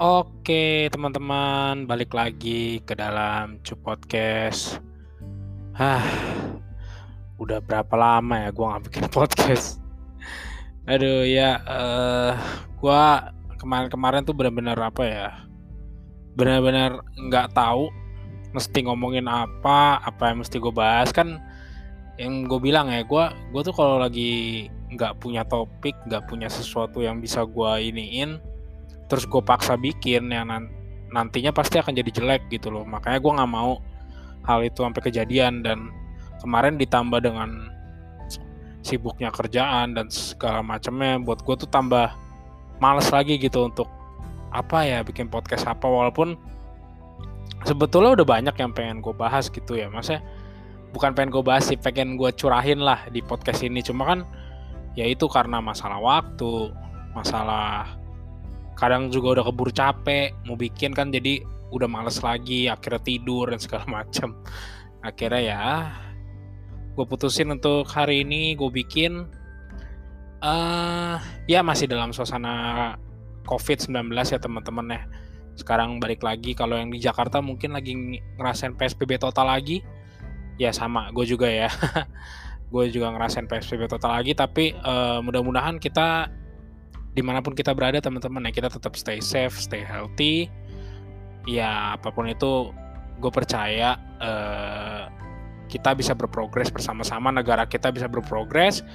Oke, teman-teman, balik lagi ke dalam Cu Podcast. Hah, udah berapa lama ya gue nggak bikin podcast? Aduh ya, uh, gue kemarin-kemarin tuh benar-benar apa ya? Benar-benar nggak tahu mesti ngomongin apa, apa yang mesti gue bahas kan? Yang gue bilang ya, gue gue tuh kalau lagi nggak punya topik, nggak punya sesuatu yang bisa gue iniin, terus gue paksa bikin yang nantinya pasti akan jadi jelek gitu loh. Makanya gue nggak mau hal itu sampai kejadian. Dan kemarin ditambah dengan sibuknya kerjaan dan segala macamnya buat gue tuh tambah males lagi gitu untuk apa ya bikin podcast apa. Walaupun sebetulnya udah banyak yang pengen gue bahas gitu ya. Maksudnya bukan pengen gue bahas sih pengen gue curahin lah di podcast ini. Cuma kan ya itu karena masalah waktu masalah kadang juga udah keburu capek mau bikin kan jadi udah males lagi akhirnya tidur dan segala macam akhirnya ya gue putusin untuk hari ini gue bikin uh, ya masih dalam suasana covid-19 ya teman-teman ya. Sekarang balik lagi kalau yang di Jakarta mungkin lagi ngerasain PSBB total lagi ya sama gue juga ya gue juga ngerasain PSBB total lagi tapi uh, mudah-mudahan kita di mana pun kita berada teman-teman ya kita tetap stay safe stay healthy. Ya apa pun itu gue percaya uh, kita bisa berprogres bersama-sama negara kita bisa berprogres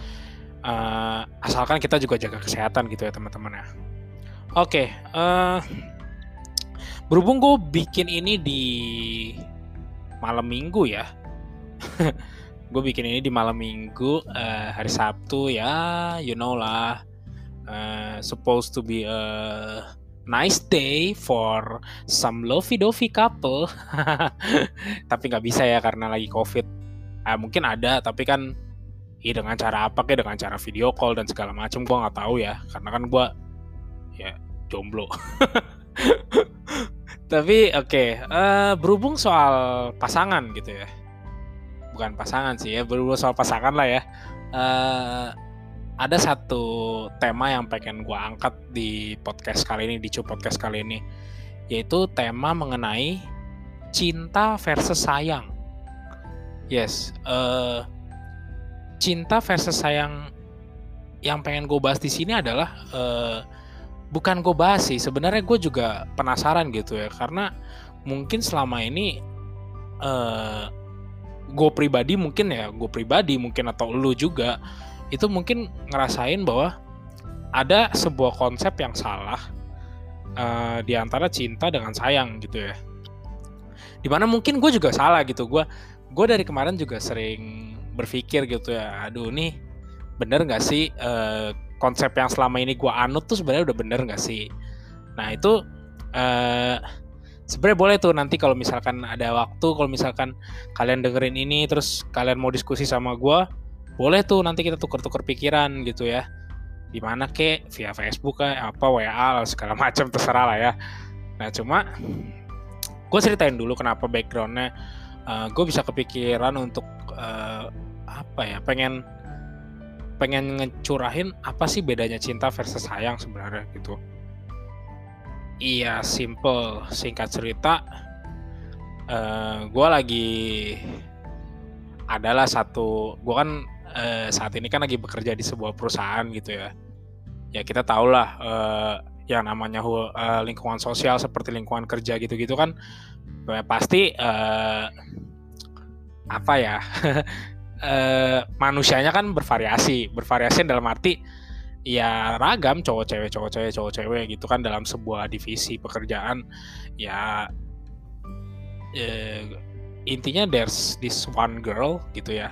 uh, asalkan kita juga jaga kesehatan gitu ya teman-teman ya. Oke okay, uh, berhubung gue bikin ini di malam minggu ya gue bikin ini di malam minggu uh, hari Sabtu ya you know lah uh, supposed to be a nice day for some lovey-dovey couple. tapi nggak bisa ya karena lagi covid. Uh, mungkin ada, tapi kan ya dengan cara apa kayak dengan cara video call dan segala macam gue nggak tahu ya karena kan gue ya jomblo. tapi oke okay, uh, berhubung soal pasangan gitu ya bukan pasangan sih ya berhubung soal pasangan lah ya uh, ada satu tema yang pengen gue angkat di podcast kali ini, di Cu Podcast kali ini, yaitu tema mengenai cinta versus sayang. Yes, uh, cinta versus sayang yang pengen gue bahas di sini adalah uh, bukan gue bahas sih, sebenarnya gue juga penasaran gitu ya, karena mungkin selama ini uh, gue pribadi mungkin ya, gue pribadi mungkin atau lu juga itu mungkin ngerasain bahwa ada sebuah konsep yang salah uh, di antara cinta dengan sayang gitu ya. Di mana mungkin gue juga salah gitu. Gue gue dari kemarin juga sering berpikir gitu ya. Aduh nih bener nggak sih uh, konsep yang selama ini gue anut tuh sebenarnya udah bener nggak sih? Nah itu uh, sebenarnya boleh tuh nanti kalau misalkan ada waktu, kalau misalkan kalian dengerin ini terus kalian mau diskusi sama gue boleh tuh nanti kita tuker-tuker pikiran gitu ya. Di mana kek? Via Facebook kayak apa WA segala macam terserah lah ya. Nah cuma gue ceritain dulu kenapa backgroundnya. Uh, gue bisa kepikiran untuk uh, apa ya pengen pengen ngecurahin apa sih bedanya cinta versus sayang sebenarnya gitu iya simple. Singkat cerita uh, eh, gue lagi adalah satu gue kan uh, saat ini kan lagi bekerja di sebuah perusahaan gitu ya. Ya kita tahu lah uh, yang namanya uh, lingkungan sosial seperti lingkungan kerja gitu-gitu kan pasti uh, apa ya uh, manusianya kan bervariasi. Bervariasi dalam arti ya ragam cowok cewek cowok cewek cowok cewek gitu kan dalam sebuah divisi pekerjaan. Ya uh, intinya there's this one girl gitu ya.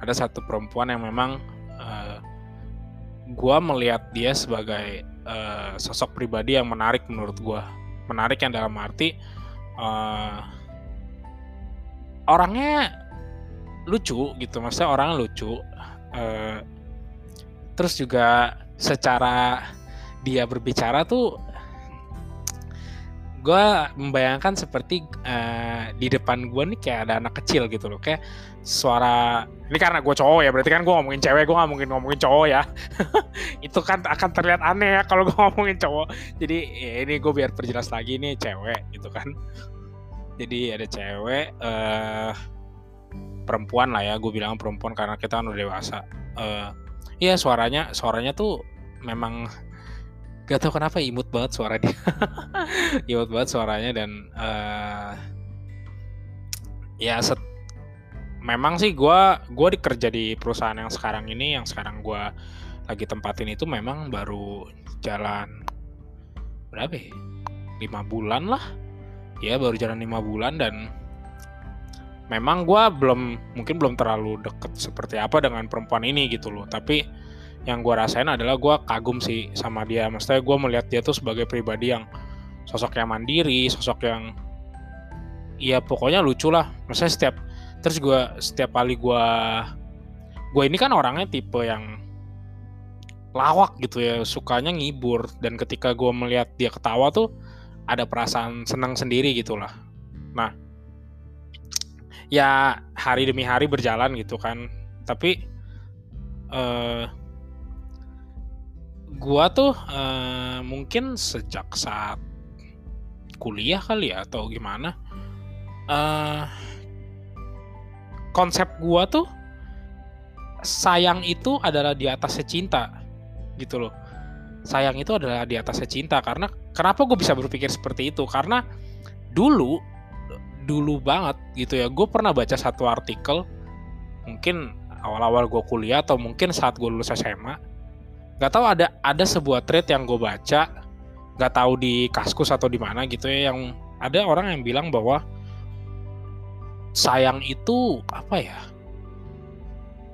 Ada satu perempuan yang memang uh, gue melihat dia sebagai uh, sosok pribadi yang menarik menurut gue menarik yang dalam arti uh, orangnya lucu gitu maksudnya orangnya lucu uh, terus juga secara dia berbicara tuh gue membayangkan seperti uh, di depan gue nih kayak ada anak kecil gitu loh. Kayak suara ini karena gue cowok ya berarti kan gue ngomongin cewek gue nggak mungkin ngomongin cowok ya. Itu kan akan terlihat aneh ya kalau gue ngomongin cowok. Jadi ya ini gue biar perjelas lagi nih cewek gitu kan. Jadi ada cewek uh, perempuan lah ya gue bilang perempuan karena kita kan udah dewasa. Uh, iya suaranya suaranya tuh memang gak tau kenapa imut banget suara dia imut banget suaranya dan uh, ya set, memang sih gue gue dikerja di perusahaan yang sekarang ini yang sekarang gue lagi tempatin itu memang baru jalan berapa ya? lima bulan lah ya baru jalan lima bulan dan memang gue belum mungkin belum terlalu deket seperti apa dengan perempuan ini gitu loh. Tapi yang gue rasain adalah gue kagum sih sama dia. Maksudnya gue melihat dia tuh sebagai pribadi yang sosok yang mandiri sosok yang ya pokoknya lucu lah. Maksudnya setiap terus gue setiap kali gue gue ini kan orangnya tipe yang lawak gitu ya. Sukanya ngibur. Dan ketika gue melihat dia ketawa tuh ada perasaan senang sendiri gitulah nah ya hari demi hari berjalan gitu kan. Tapi eh, gua tuh uh, mungkin sejak saat kuliah kali ya atau gimana uh, konsep gua tuh sayang itu adalah di atasnya cinta gitu loh. Sayang itu adalah di atasnya cinta karena kenapa gue bisa berpikir seperti itu? Karena dulu dulu banget gitu ya. Gue pernah baca satu artikel mungkin awal-awal gue kuliah atau mungkin saat gue lulus SMA nggak tahu ada ada sebuah thread yang gue baca nggak tahu di kaskus atau di mana gitu ya yang ada orang yang bilang bahwa sayang itu apa ya?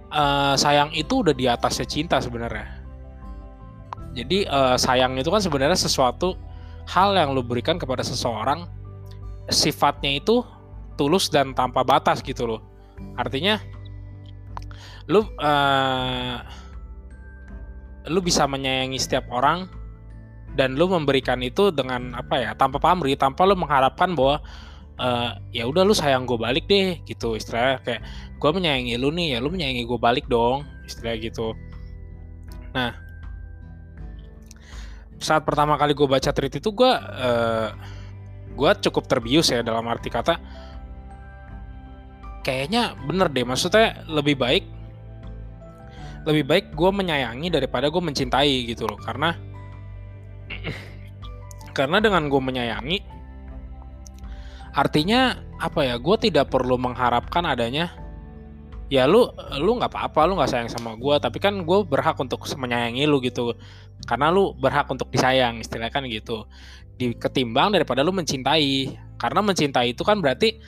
Uh, sayang itu udah di atasnya cinta sebenarnya. Jadi uh, sayang itu kan sebenarnya sesuatu hal yang lo berikan kepada seseorang sifatnya itu tulus dan tanpa batas gitu loh. Artinya lu uh, lu bisa menyayangi setiap orang dan lu memberikan itu dengan apa ya tanpa pamrih tanpa lu mengharapkan bahwa uh, ya udah lu sayang gue balik deh gitu. Istilahnya kayak gue menyayangi lu nih ya lu menyayangi gue balik dong istilahnya gitu. Nah saat pertama kali gue baca tweet itu gue uh, gue cukup terbius ya dalam arti kata kayaknya bener deh maksudnya lebih baik lebih baik gue menyayangi daripada gue mencintai gitu loh. Karena karena dengan gue menyayangi artinya apa ya gue tidak perlu mengharapkan adanya ya lu lu nggak apa-apa lu nggak sayang sama gue tapi kan gue berhak untuk menyayangi lu gitu. Karena lu berhak untuk disayang istilahnya kan gitu di ketimbang daripada lu mencintai. Karena mencintai itu kan berarti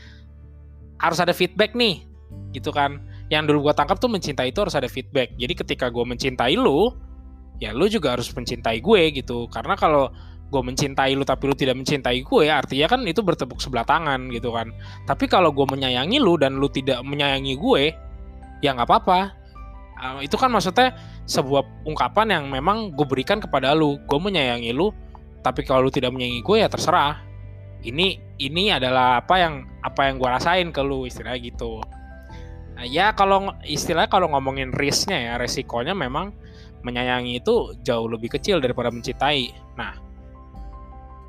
harus ada feedback nih gitu kan. Yang dulu gue tangkap tuh mencintai itu harus ada feedback. Jadi ketika gue mencintai lu ya lu juga harus mencintai gue gitu. Karena kalau gue mencintai lu tapi lu tidak mencintai gue artinya kan itu bertepuk sebelah tangan gitu kan. Tapi kalau gue menyayangi lu dan lu tidak menyayangi gue ya nggak apa-apa. Uh, itu kan maksudnya sebuah ungkapan yang memang gue berikan kepada lu. Gue menyayangi lu tapi kalau lu tidak menyayangi gue ya terserah ini ini adalah apa yang apa yang gue rasain ke lu istilahnya gitu Nah, ya kalau istilah kalau ngomongin risknya ya resikonya memang menyayangi itu jauh lebih kecil daripada mencintai. Nah,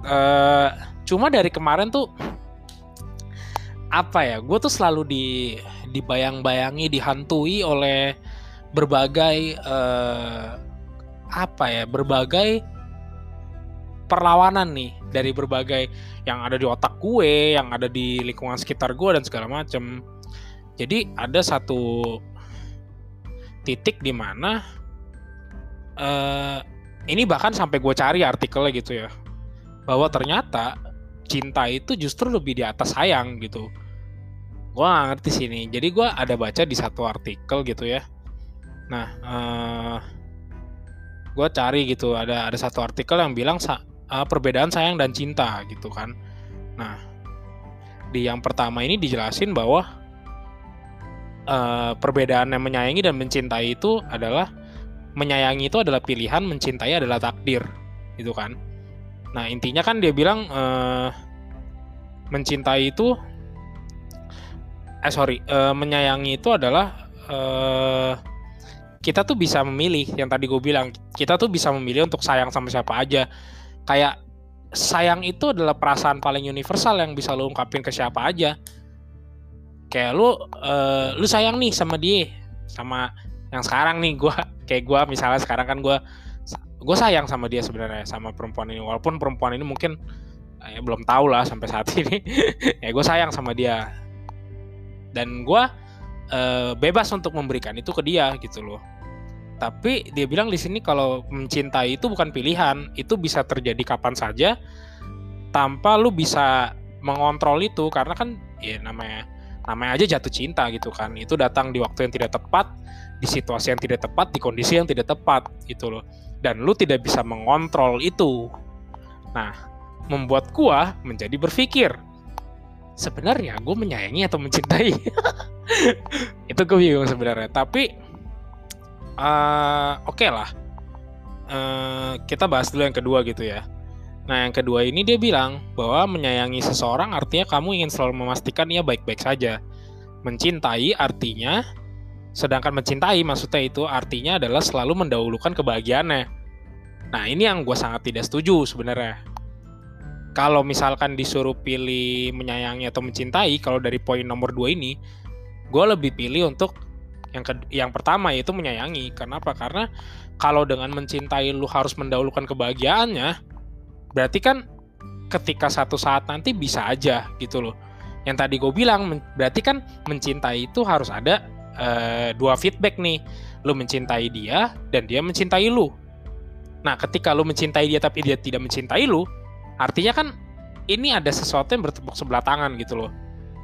eh, cuma dari kemarin tuh apa ya? Gue tuh selalu di dibayang-bayangi, dihantui oleh berbagai eh, apa ya? Berbagai perlawanan nih dari berbagai yang ada di otak gue, yang ada di lingkungan sekitar gue dan segala macam jadi ada satu titik di mana uh, ini bahkan sampai gue cari artikelnya gitu ya, bahwa ternyata cinta itu justru lebih di atas sayang gitu. Gue gak ngerti sini. Jadi gue ada baca di satu artikel gitu ya. Nah, uh, eh, gue cari gitu ada ada satu artikel yang bilang uh, perbedaan sayang dan cinta gitu kan. Nah, di yang pertama ini dijelasin bahwa uh, perbedaan yang menyayangi dan mencintai itu adalah menyayangi itu adalah pilihan, mencintai adalah takdir, gitu kan. Nah intinya kan dia bilang uh, mencintai itu eh sorry uh, menyayangi itu adalah uh, kita tuh bisa memilih yang tadi gue bilang kita tuh bisa memilih untuk sayang sama siapa aja kayak sayang itu adalah perasaan paling universal yang bisa lo ungkapin ke siapa aja. Kayak lu uh, lu sayang nih sama dia sama yang sekarang nih gue kayak gue misalnya sekarang kan gue gue sayang sama dia sebenarnya sama perempuan ini. Walaupun perempuan ini mungkin ya belum tahu lah sampai saat ini. Ya gue sayang sama dia. Dan gue uh, bebas untuk memberikan itu ke dia gitu loh tapi dia bilang di sini kalau mencintai itu bukan pilihan. Itu bisa terjadi kapan saja tanpa lu bisa mengontrol itu. Karena kan ya namanya namanya aja jatuh cinta gitu kan. Itu datang di waktu yang tidak tepat di situasi yang tidak tepat di kondisi yang tidak tepat gitu loh. Dan lu tidak bisa mengontrol itu. Nah membuat gua menjadi berpikir sebenarnya gue menyayangi atau mencintai? Itu gue bingung sebenarnya. Tapi uh, oke okay lah. Uh, kita bahas dulu yang kedua gitu ya. Nah yang kedua ini dia bilang bahwa menyayangi seseorang artinya kamu ingin selalu memastikan ia baik-baik saja. Mencintai artinya sedangkan mencintai maksudnya itu artinya adalah selalu mendahulukan kebahagiaannya. Nah ini yang gue sangat tidak setuju sebenarnya. Kalau misalkan disuruh pilih menyayangi atau mencintai, kalau dari poin nomor dua ini, gue lebih pilih untuk yang ke, yang pertama yaitu menyayangi. Kenapa? Karena kalau dengan mencintai lu harus mendahulukan kebahagiaannya, berarti kan ketika satu saat nanti bisa aja gitu loh. Yang tadi gue bilang, berarti kan mencintai itu harus ada uh, dua feedback nih. Lu mencintai dia dan dia mencintai lu. Nah, ketika lu mencintai dia tapi dia tidak mencintai lu, Artinya kan ini ada sesuatu yang bertepuk sebelah tangan gitu loh.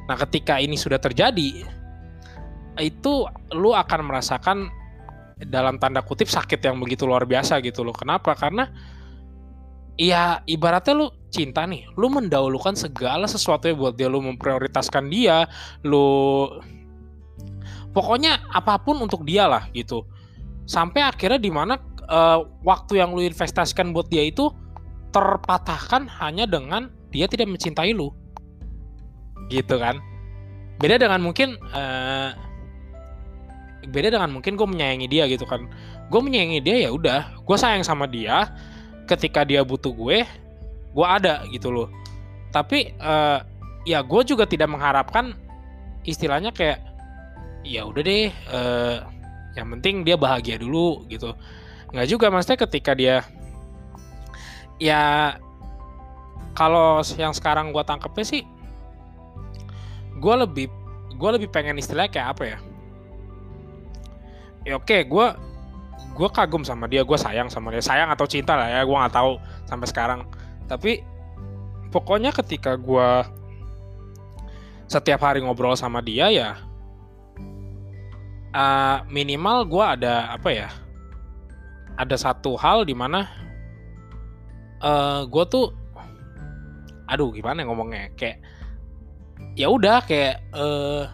Nah, ketika ini sudah terjadi, itu lu akan merasakan dalam tanda kutip sakit yang begitu luar biasa gitu loh. Kenapa? Karena ya ibaratnya lu cinta nih, lu mendahulukan segala sesuatu buat dia, lu memprioritaskan dia, lu pokoknya apa pun untuk dia lah gitu. Sampai akhirnya di mana uh, waktu yang lu investasikan buat dia itu terpatahkan hanya dengan dia tidak mencintai lu gitu kan beda dengan mungkin uh, beda dengan mungkin gue menyayangi dia gitu kan. Gue menyayangi dia ya udah. Gue sayang sama dia ketika dia butuh gue gue ada gitu loh. Tapi uh, ya gue juga tidak mengharapkan istilahnya kayak ya udah deh uh, yang penting dia bahagia dulu gitu. Nggak juga maksudnya ketika dia ya kalau yang sekarang gue tangkepnya sih gue lebih gue lebih pengen istilahnya kayak apa ya ya oke okay, gue gue kagum sama dia gue sayang sama dia. Sayang atau cinta lah ya gue nggak tahu sampai sekarang. Tapi pokoknya ketika gue setiap hari ngobrol sama dia ya uh, minimal gue ada apa ya ada satu hal di mana uh, eh, gue tuh aduh gimana ngomongnya? Kayak ya udah kayak uh,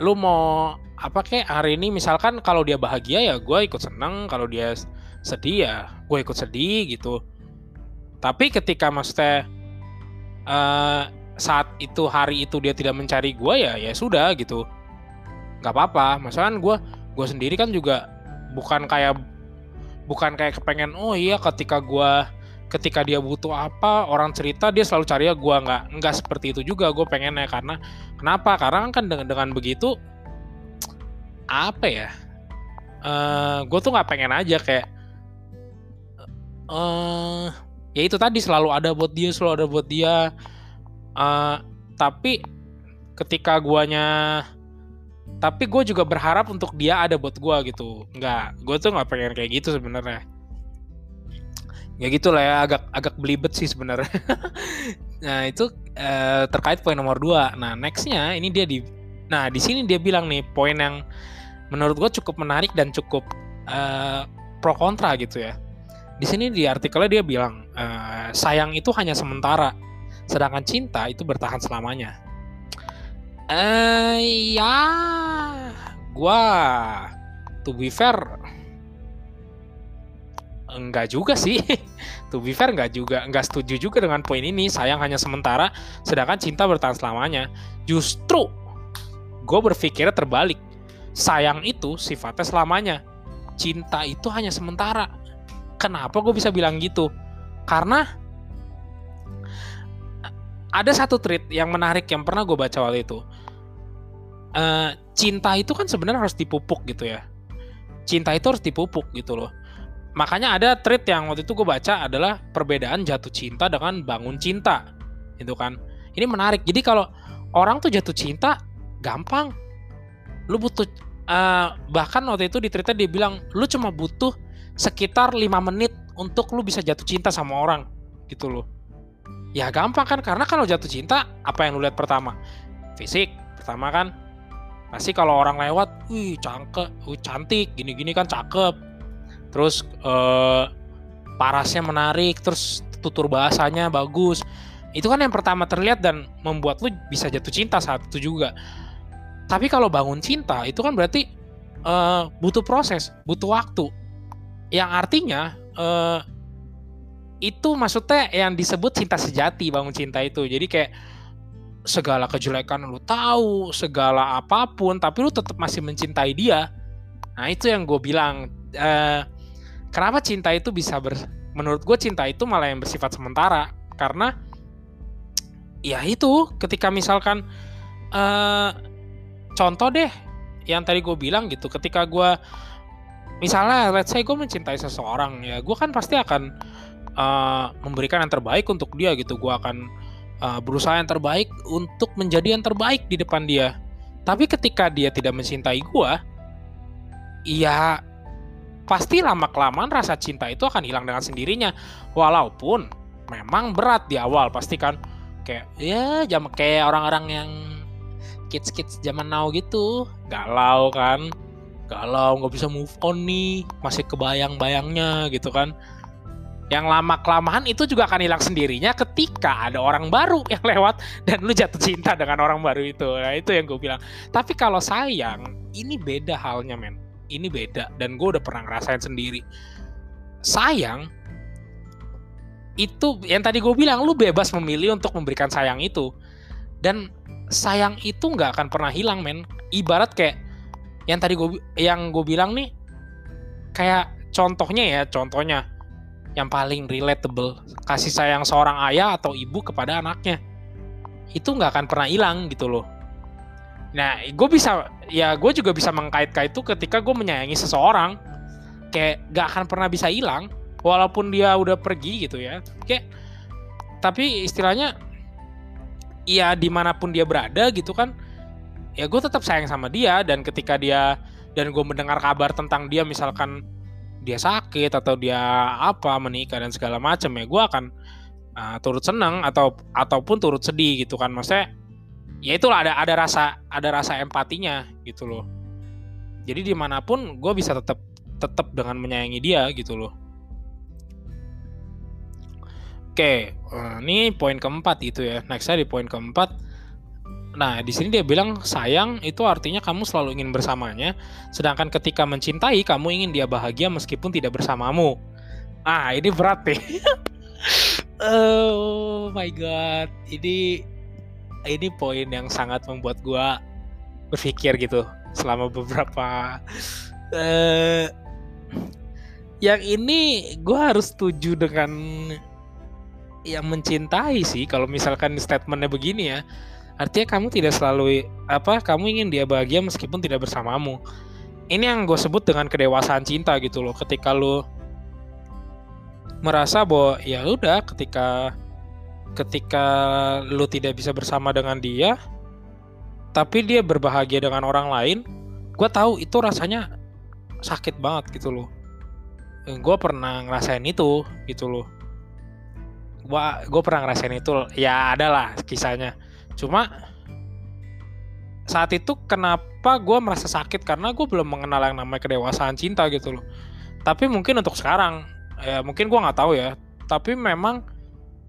lu mau apa kayak hari ini misalkan kalau dia bahagia ya gue ikut seneng kalau dia sedih ya gue ikut sedih gitu. Tapi ketika maksudnya uh, saat itu hari itu dia tidak mencari gue ya ya sudah gitu. Nggak apa-apa misalkan gue gue sendiri kan juga bukan kayak bukan kayak kepengen oh iya ketika gue ketika dia butuh apa orang cerita dia selalu cari ya gue nggak nggak seperti itu juga gue pengennya karena kenapa? Karena kan dengan dengan begitu apa ya? Uh, eh, gue tuh nggak pengen aja kayak uh, ya itu tadi selalu ada buat dia selalu ada buat dia. Uh, tapi ketika guanya tapi gue juga berharap untuk dia ada buat gue gitu. Nggak gue tuh nggak pengen kayak gitu sebenarnya. Ya gitulah ya agak agak belibet sih sebenarnya. Nah itu uh, terkait poin nomor dua. Nah nextnya ini dia di nah di sini dia bilang nih poin yang menurut gue cukup menarik dan cukup uh, pro kontra gitu ya di sini di artikelnya dia bilang uh, sayang itu hanya sementara sedangkan cinta itu bertahan selamanya eh uh, ya gua to be fair enggak juga sih. to be fair enggak juga, enggak setuju juga dengan poin ini. Sayang hanya sementara, sedangkan cinta bertahan selamanya. Justru gue berpikirnya terbalik. Sayang itu sifatnya selamanya. Cinta itu hanya sementara. Kenapa gue bisa bilang gitu? Karena ada satu tweet yang menarik yang pernah gue baca waktu itu. Uh, cinta itu kan sebenarnya harus dipupuk gitu ya. Cinta itu harus dipupuk gitu loh. Makanya ada tweet yang waktu itu gue baca adalah perbedaan jatuh cinta dengan bangun cinta. Itu kan. Ini menarik. Jadi kalau orang tuh jatuh cinta gampang. Lu butuh uh, bahkan waktu itu di tweetnya dia bilang lu cuma butuh sekitar lima menit untuk lu bisa jatuh cinta sama orang gitu loh Ya gampang kan karena kalau jatuh cinta apa yang lu lihat pertama? Fisik pertama kan. Pasti kalau orang lewat, wih cangke, wih cantik, gini-gini kan cakep. Terus eh, parasnya menarik, terus tutur bahasanya bagus. Itu kan yang pertama terlihat dan membuat lu bisa jatuh cinta saat itu juga. Tapi kalau bangun cinta itu kan berarti uh, butuh proses, butuh waktu. Yang artinya uh, itu maksudnya yang disebut cinta sejati bangun cinta itu. Jadi kayak segala kejelekan lu tahu segala apa pun tapi lu tetap masih mencintai dia. Nah itu yang gue bilang uh, kenapa cinta itu bisa ber menurut gue cinta itu malah yang bersifat sementara. Karena ya itu ketika misalkan uh, contoh deh yang tadi gue bilang gitu ketika gue misalnya let's say gue mencintai seseorang ya gue kan pasti akan uh, memberikan yang terbaik untuk dia gitu. Gue akan uh, berusaha yang terbaik untuk menjadi yang terbaik di depan dia. Tapi ketika dia tidak mencintai gue ya pasti lama kelamaan rasa cinta itu akan hilang dengan sendirinya. Walaupun memang berat di awal pasti kan. Kayak ya jam kayak orang-orang yang kids kids zaman now gitu. Galau kan. Galau nggak bisa move on nih. Masih kebayang bayangnya gitu kan. Yang lama kelamaan itu juga akan hilang sendirinya ketika ada orang baru yang lewat dan lu jatuh cinta dengan orang baru itu. Nah itu yang gue bilang. Tapi kalau sayang ini beda halnya men. Ini beda. Dan gue udah pernah ngerasain sendiri. Sayang itu yang tadi gue bilang lu bebas memilih untuk memberikan sayang itu. Dan sayang itu nggak akan pernah hilang men. Ibarat kayak yang tadi gue yang gue bilang nih kayak contohnya ya contohnya yang paling relatable kasih sayang seorang ayah atau ibu kepada anaknya. Itu nggak akan pernah hilang gitu loh. Nah gue bisa ya gue juga bisa mengkait-kait itu ketika gue menyayangi seseorang kayak nggak akan pernah bisa hilang walaupun dia udah pergi gitu ya. Kayak tapi istilahnya ya di mana pun dia berada gitu kan ya gue tetap sayang sama dia. Dan ketika dia dan gue mendengar kabar tentang dia misalkan dia sakit atau dia apa menikah dan segala macam ya gue akan uh, turut senang atau ataupun turut sedih gitu kan. Maksudnya ya itulah ada ada rasa ada rasa empatinya gitu loh. Jadi di mana pun gue bisa tetap tetap dengan menyayangi dia gitu loh oke uh, ini poin keempat itu ya nextnya di poin keempat Nah, di sini dia bilang sayang itu artinya kamu selalu ingin bersamanya, sedangkan ketika mencintai kamu ingin dia bahagia meskipun tidak bersamamu. Ah, ini berat nih. oh my god, ini ini poin yang sangat membuat gua berpikir gitu selama beberapa uh, yang ini gue harus setuju dengan yang mencintai sih kalau misalkan statementnya begini ya Artinya kamu tidak selalu apa kamu ingin dia bahagia meskipun tidak bersamamu. Ini yang gue sebut dengan kedewasaan cinta gitu loh. Ketika lo merasa bahwa ya udah ketika ketika lo tidak bisa bersama dengan dia tapi dia berbahagia dengan orang lain, gue tahu itu rasanya sakit banget gitu loh. Gue pernah ngerasain itu gitu loh. Gue gue pernah ngerasain itu ya adalah kisahnya Cuma saat itu kenapa gue merasa sakit karena gue belum mengenal yang namanya kedewasaan cinta gitu loh. Tapi mungkin untuk sekarang ya mungkin gue nggak tahu ya. Tapi memang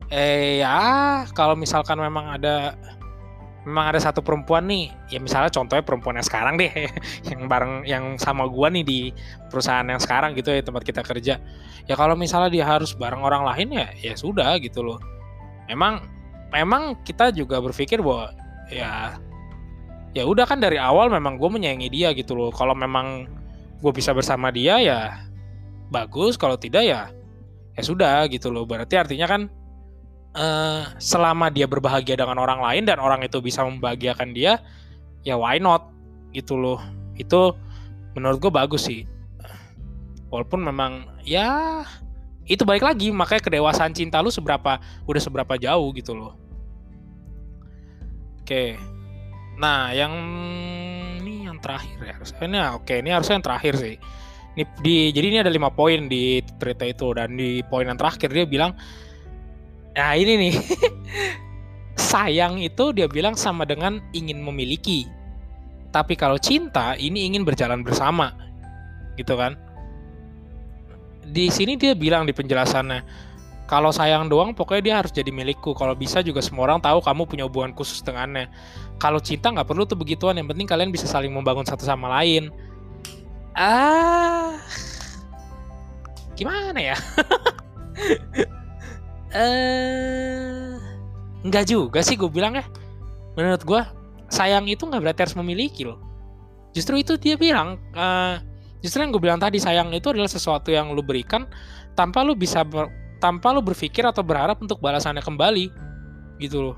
eh ya kalau misalkan memang ada memang ada satu perempuan nih ya misalnya contohnya perempuan yang sekarang deh yang bareng yang sama gua nih di perusahaan yang sekarang gitu ya tempat kita kerja. Ya kalau misalnya dia harus bareng orang lain ya ya sudah gitu loh. Memang memang kita juga berpikir bahwa ya ya udah kan dari awal memang gue menyayangi dia gitu loh. Kalau memang gue bisa bersama dia ya bagus. Kalau tidak ya ya sudah gitu loh. Berarti artinya kan uh, selama dia berbahagia dengan orang lain dan orang itu bisa membahagiakan dia ya why not? Gitu loh. Itu menurut gue bagus sih. Walaupun memang ya itu balik lagi makanya kedewasaan cinta lu seberapa udah seberapa jauh gitu loh. Oke. Nah yang ini yang terakhir ya ini oke ini harusnya yang terakhir sih. Ini di jadi ini ada lima poin di cerita itu dan di poin yang terakhir dia bilang Nah ini nih sayang itu dia bilang sama dengan ingin memiliki. Tapi kalau cinta ini ingin berjalan bersama. Gitu kan? Di sini dia bilang di penjelasannya, kalau sayang doang pokoknya dia harus jadi milikku. Kalau bisa juga semua orang tahu kamu punya hubungan khusus dengannya. Kalau cinta nggak perlu tuh begituan. Yang penting kalian bisa saling membangun satu sama lain. Ah, gimana ya? eh nggak juga sih gue bilang ya. Menurut gue sayang itu nggak berarti harus memiliki loh. Justru itu dia bilang uh, justru yang gue bilang tadi sayang itu adalah sesuatu yang lu berikan tanpa lu bisa ber, tanpa lu berpikir atau berharap untuk balasannya kembali gitu loh.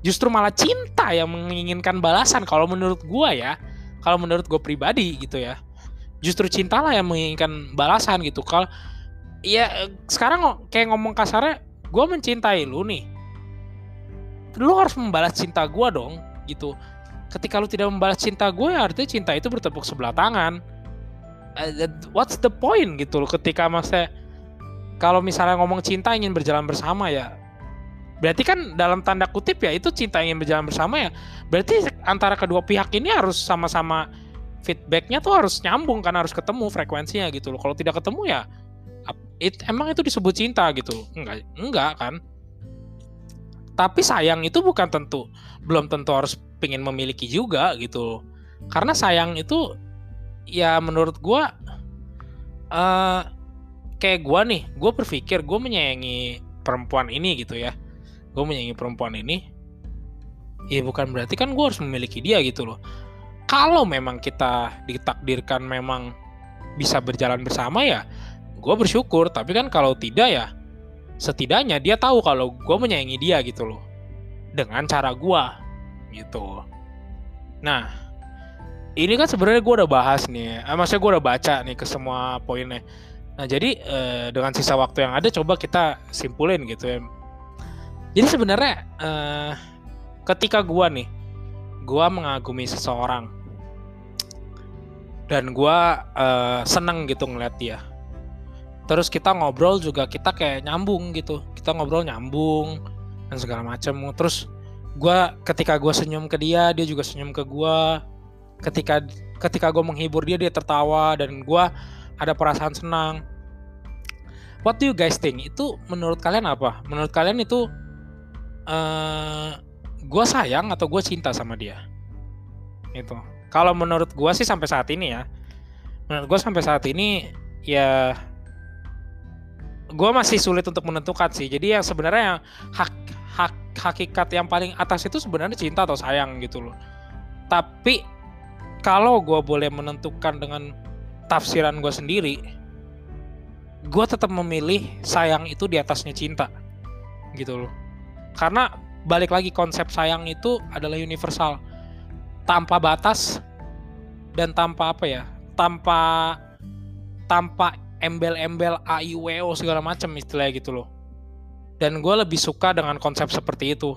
Justru malah cinta yang menginginkan balasan kalau menurut gue ya kalau menurut gue pribadi gitu ya. Justru cintalah yang menginginkan balasan gitu. Kalau ya sekarang kayak ngomong kasarnya gue mencintai lu nih. Lu harus membalas cinta gue dong gitu. Ketika lu tidak membalas cinta gue ya artinya cinta itu bertepuk sebelah tangan. Uh, what's the point gitu loh ketika masa kalau misalnya ngomong cinta ingin berjalan bersama ya. Berarti kan dalam tanda kutip ya itu cinta ingin berjalan bersama ya. Berarti antara kedua pihak ini harus sama-sama feedbacknya tuh harus nyambung kan harus ketemu frekuensinya gitu loh. Kalau tidak ketemu ya it, emang itu disebut cinta gitu? Enggak enggak kan? Tapi sayang itu bukan tentu belum tentu harus pengen memiliki juga gitu karena sayang itu ya menurut gue uh, kayak gue nih gue berpikir gue menyayangi perempuan ini gitu ya. Gue menyayangi perempuan ini ya bukan berarti kan gue harus memiliki dia gitu loh. Kalau memang kita ditakdirkan memang bisa berjalan bersama ya gue bersyukur tapi kan kalau tidak ya setidaknya dia tahu kalau gue menyayangi dia gitu loh. Dengan cara gue gitu. Nah ini kan sebenarnya gue udah bahas nih eh, maksudnya gue udah baca nih ke semua poinnya. Nah jadi eh, dengan sisa waktu yang ada coba kita simpulin gitu ya. Jadi sebenarnya eh, ketika gue nih gue mengagumi seseorang dan gue uh, seneng gitu ngeliat dia terus kita ngobrol juga kita kayak nyambung gitu. Kita ngobrol nyambung dan segala macam terus gue ketika gue senyum ke dia dia juga senyum ke gue ketika ketika gue menghibur dia dia tertawa dan gue ada perasaan senang. What do you guys think? Itu menurut kalian apa? Menurut kalian itu uh, eh, gue sayang atau gue cinta sama dia? Itu kalau menurut gue sih sampai saat ini ya. Menurut gue sampai saat ini ya gue masih sulit untuk menentukan sih. Jadi yang sebenarnya yang hak, hak hakikat yang paling atas itu sebenarnya cinta atau sayang gitu loh. Tapi kalau gue boleh menentukan dengan tafsiran gue sendiri, gue tetap memilih sayang itu di atasnya cinta gitu loh. Karena balik lagi konsep sayang itu adalah universal, tanpa batas dan tanpa apa ya, tanpa tanpa embel-embel A I W O segala macam istilahnya gitu loh. Dan gue lebih suka dengan konsep seperti itu.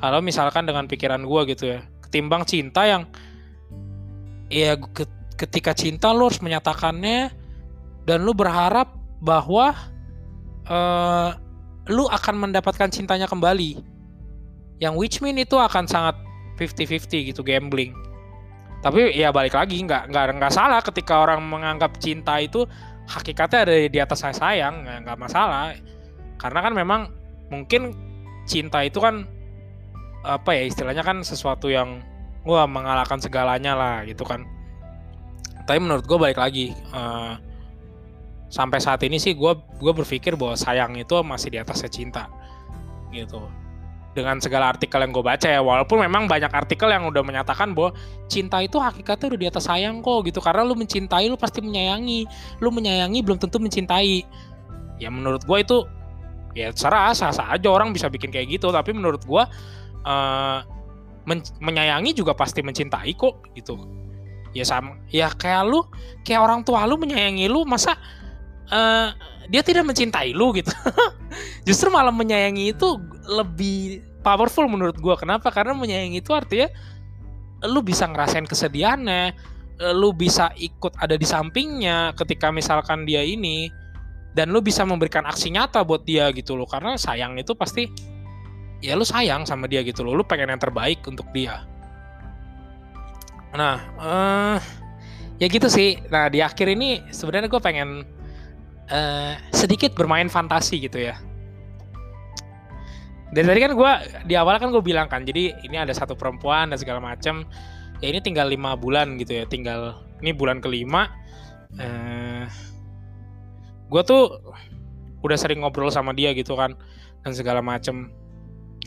Kalau misalkan dengan pikiran gue gitu ya, ketimbang cinta yang ya ketika cinta lo harus menyatakannya dan lo berharap bahwa uh, lu akan mendapatkan cintanya kembali. Yang which mean itu akan sangat 50-50 gitu gambling. Tapi ya balik lagi nggak nggak nggak salah ketika orang menganggap cinta itu hakikatnya ada di atas saya sayang nggak masalah. Karena kan memang mungkin cinta itu kan apa ya istilahnya kan sesuatu yang wah mengalahkan segalanya lah gitu kan. Tapi menurut gue balik lagi uh, sampai saat ini sih gue gue berpikir bahwa sayang itu masih di atasnya cinta gitu dengan segala artikel yang gue baca ya walaupun memang banyak artikel yang udah menyatakan bahwa cinta itu hakikatnya udah di atas sayang kok gitu. Karena lu mencintai lu pasti menyayangi. Lu menyayangi belum tentu mencintai. Ya menurut gue itu ya serah sah aja orang bisa bikin kayak gitu. Tapi menurut gue uh, men menyayangi juga pasti mencintai kok gitu. Ya sama ya kayak lu kayak orang tua lu menyayangi lu masa uh, dia tidak mencintai lu gitu. Justru malah menyayangi itu lebih powerful menurut gue kenapa? Karena menyayangi itu artinya lu bisa ngerasain kesedihannya lu bisa ikut ada di sampingnya ketika misalkan dia ini dan lu bisa memberikan aksi nyata buat dia gitu loh. Karena sayang itu pasti ya lu sayang sama dia gitu loh. Lu pengen yang terbaik untuk dia. Nah uh, ya gitu sih. Nah di akhir ini sebenarnya gue pengen uh, sedikit bermain fantasi gitu ya. Dan tadi kan gue di awal kan gue bilang kan, jadi ini ada satu perempuan dan segala macam. Ya ini tinggal lima bulan gitu ya, tinggal ini bulan kelima. Uh, gue tuh udah sering ngobrol sama dia gitu kan dan segala macem.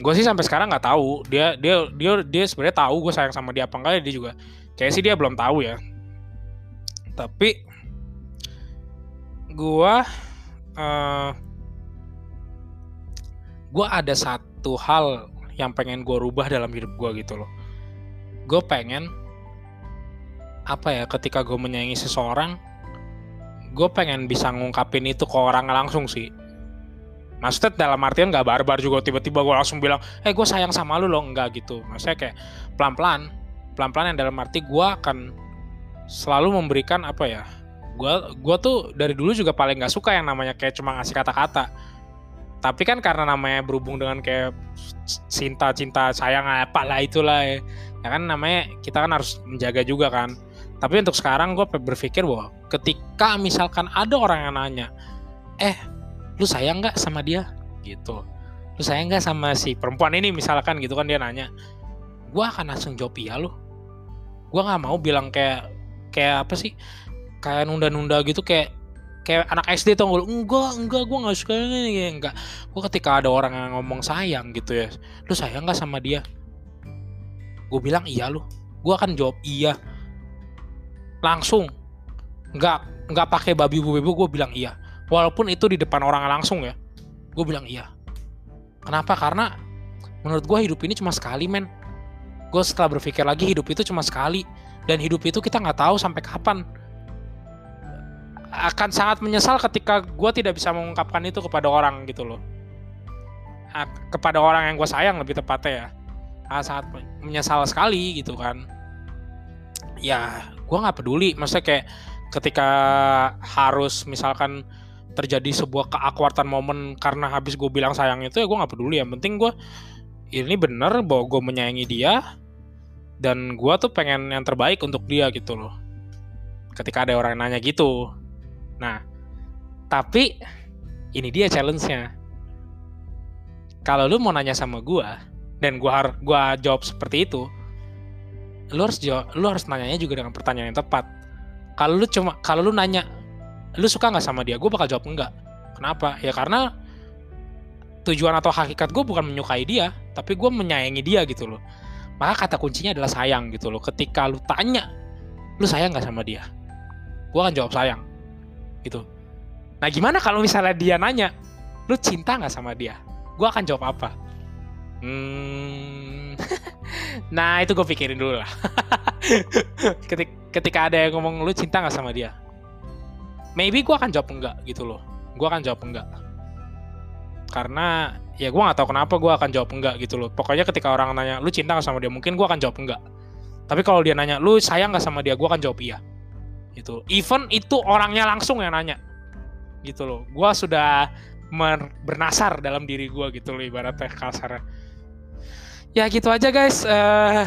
Gue sih sampai sekarang nggak tahu dia dia dia dia sebenarnya tahu gue sayang sama dia apa enggak dia juga kayak sih dia belum tahu ya. Tapi gua uh, gua ada satu hal yang pengen gue rubah dalam hidup gue gitu loh. Gue pengen apa ya ketika gue menyayangi seseorang gue pengen bisa ngungkapin itu ke orang langsung sih. Maksudnya dalam artian gak barbar juga tiba-tiba gue langsung bilang eh gue sayang sama lu loh. Enggak gitu. Maksudnya kayak pelan-pelan pelan-pelan yang dalam arti gue akan selalu memberikan apa ya gue gua tuh dari dulu juga paling nggak suka yang namanya kayak cuma ngasih kata-kata tapi kan karena namanya berhubung dengan kayak cinta cinta sayang apa lah itulah ya. ya kan namanya kita kan harus menjaga juga kan. Tapi untuk sekarang gue berpikir bahwa ketika misalkan ada orang yang nanya eh lu sayang nggak sama dia? Gitu. Lu sayang nggak sama si perempuan ini? Misalkan gitu kan dia nanya. Gue akan langsung jawab iya lu. Gue nggak mau bilang kayak kayak apa sih kayak nunda-nunda gitu kayak kayak anak SD tuh gue enggak enggak gue nggak suka ini. Enggak. Gue ketika ada orang yang ngomong sayang gitu ya lu sayang nggak sama dia? Gue bilang iya lu. Gue akan jawab iya. Langsung. Nggak nggak pakai babi bu gue bilang iya. Walaupun itu di depan orang langsung ya gue bilang iya. Kenapa? Karena menurut gue hidup ini cuma sekali men. Gue setelah berpikir lagi hidup itu cuma sekali. Dan hidup itu kita nggak tahu sampai kapan akan sangat menyesal ketika gue tidak bisa mengungkapkan itu kepada orang gitu loh. Kepada orang yang gue sayang lebih tepatnya ya. Sangat menyesal sekali gitu kan. Ya gue nggak peduli. Maksudnya kayak ketika harus misalkan terjadi sebuah keakwartan momen karena habis gue bilang sayang itu ya gue nggak peduli. Yang penting gue ini bener bahwa gue menyayangi dia dan gue tuh pengen yang terbaik untuk dia gitu loh. Ketika ada orang yang nanya gitu Nah, tapi ini dia challenge-nya. Kalau lu mau nanya sama gua dan gua harus gua jawab seperti itu, lu harus jawab, lu harus nanyanya juga dengan pertanyaan yang tepat. Kalau lu cuma kalau lu nanya lu suka nggak sama dia, gue bakal jawab enggak. Kenapa? Ya karena tujuan atau hakikat gue bukan menyukai dia, tapi gue menyayangi dia gitu loh. Maka kata kuncinya adalah sayang gitu loh. Ketika lu tanya, lu sayang nggak sama dia? Gue akan jawab sayang gitu. Nah gimana kalau misalnya dia nanya lu cinta nggak sama dia? Gue akan jawab apa? Hmm. Nah itu gue pikirin dulu lah. Ketika, ada yang ngomong lu cinta nggak sama dia? Maybe gue akan jawab enggak gitu loh. Gue akan jawab enggak. Karena ya gue nggak tahu kenapa gue akan jawab enggak gitu loh. Pokoknya ketika orang nanya lu cinta nggak sama dia? Mungkin gue akan jawab enggak. Tapi kalau dia nanya lu sayang nggak sama dia? Gue akan jawab iya gitu. Even itu orangnya langsung yang nanya. Gitu loh. Gue sudah bernasar dalam diri gue gitu loh ibaratnya kasar ya gitu aja guys uh,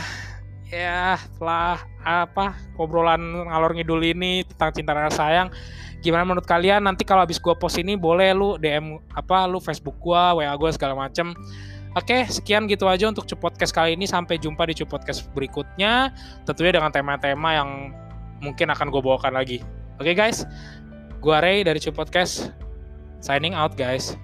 ya setelah apa obrolan ngalor ngidul ini tentang cinta dan sayang. Gimana menurut kalian? Nanti kalau habis gue post ini boleh lu DM apa lu Facebook gue WA gue segala macem. Oke, sekian gitu aja untuk Cup Podcast kali ini. Sampai jumpa di Cup Podcast berikutnya. Tentunya dengan tema-tema yang mungkin akan gue bawakan lagi. Oke guys, gue Ray dari Cup Podcast. Signing out guys.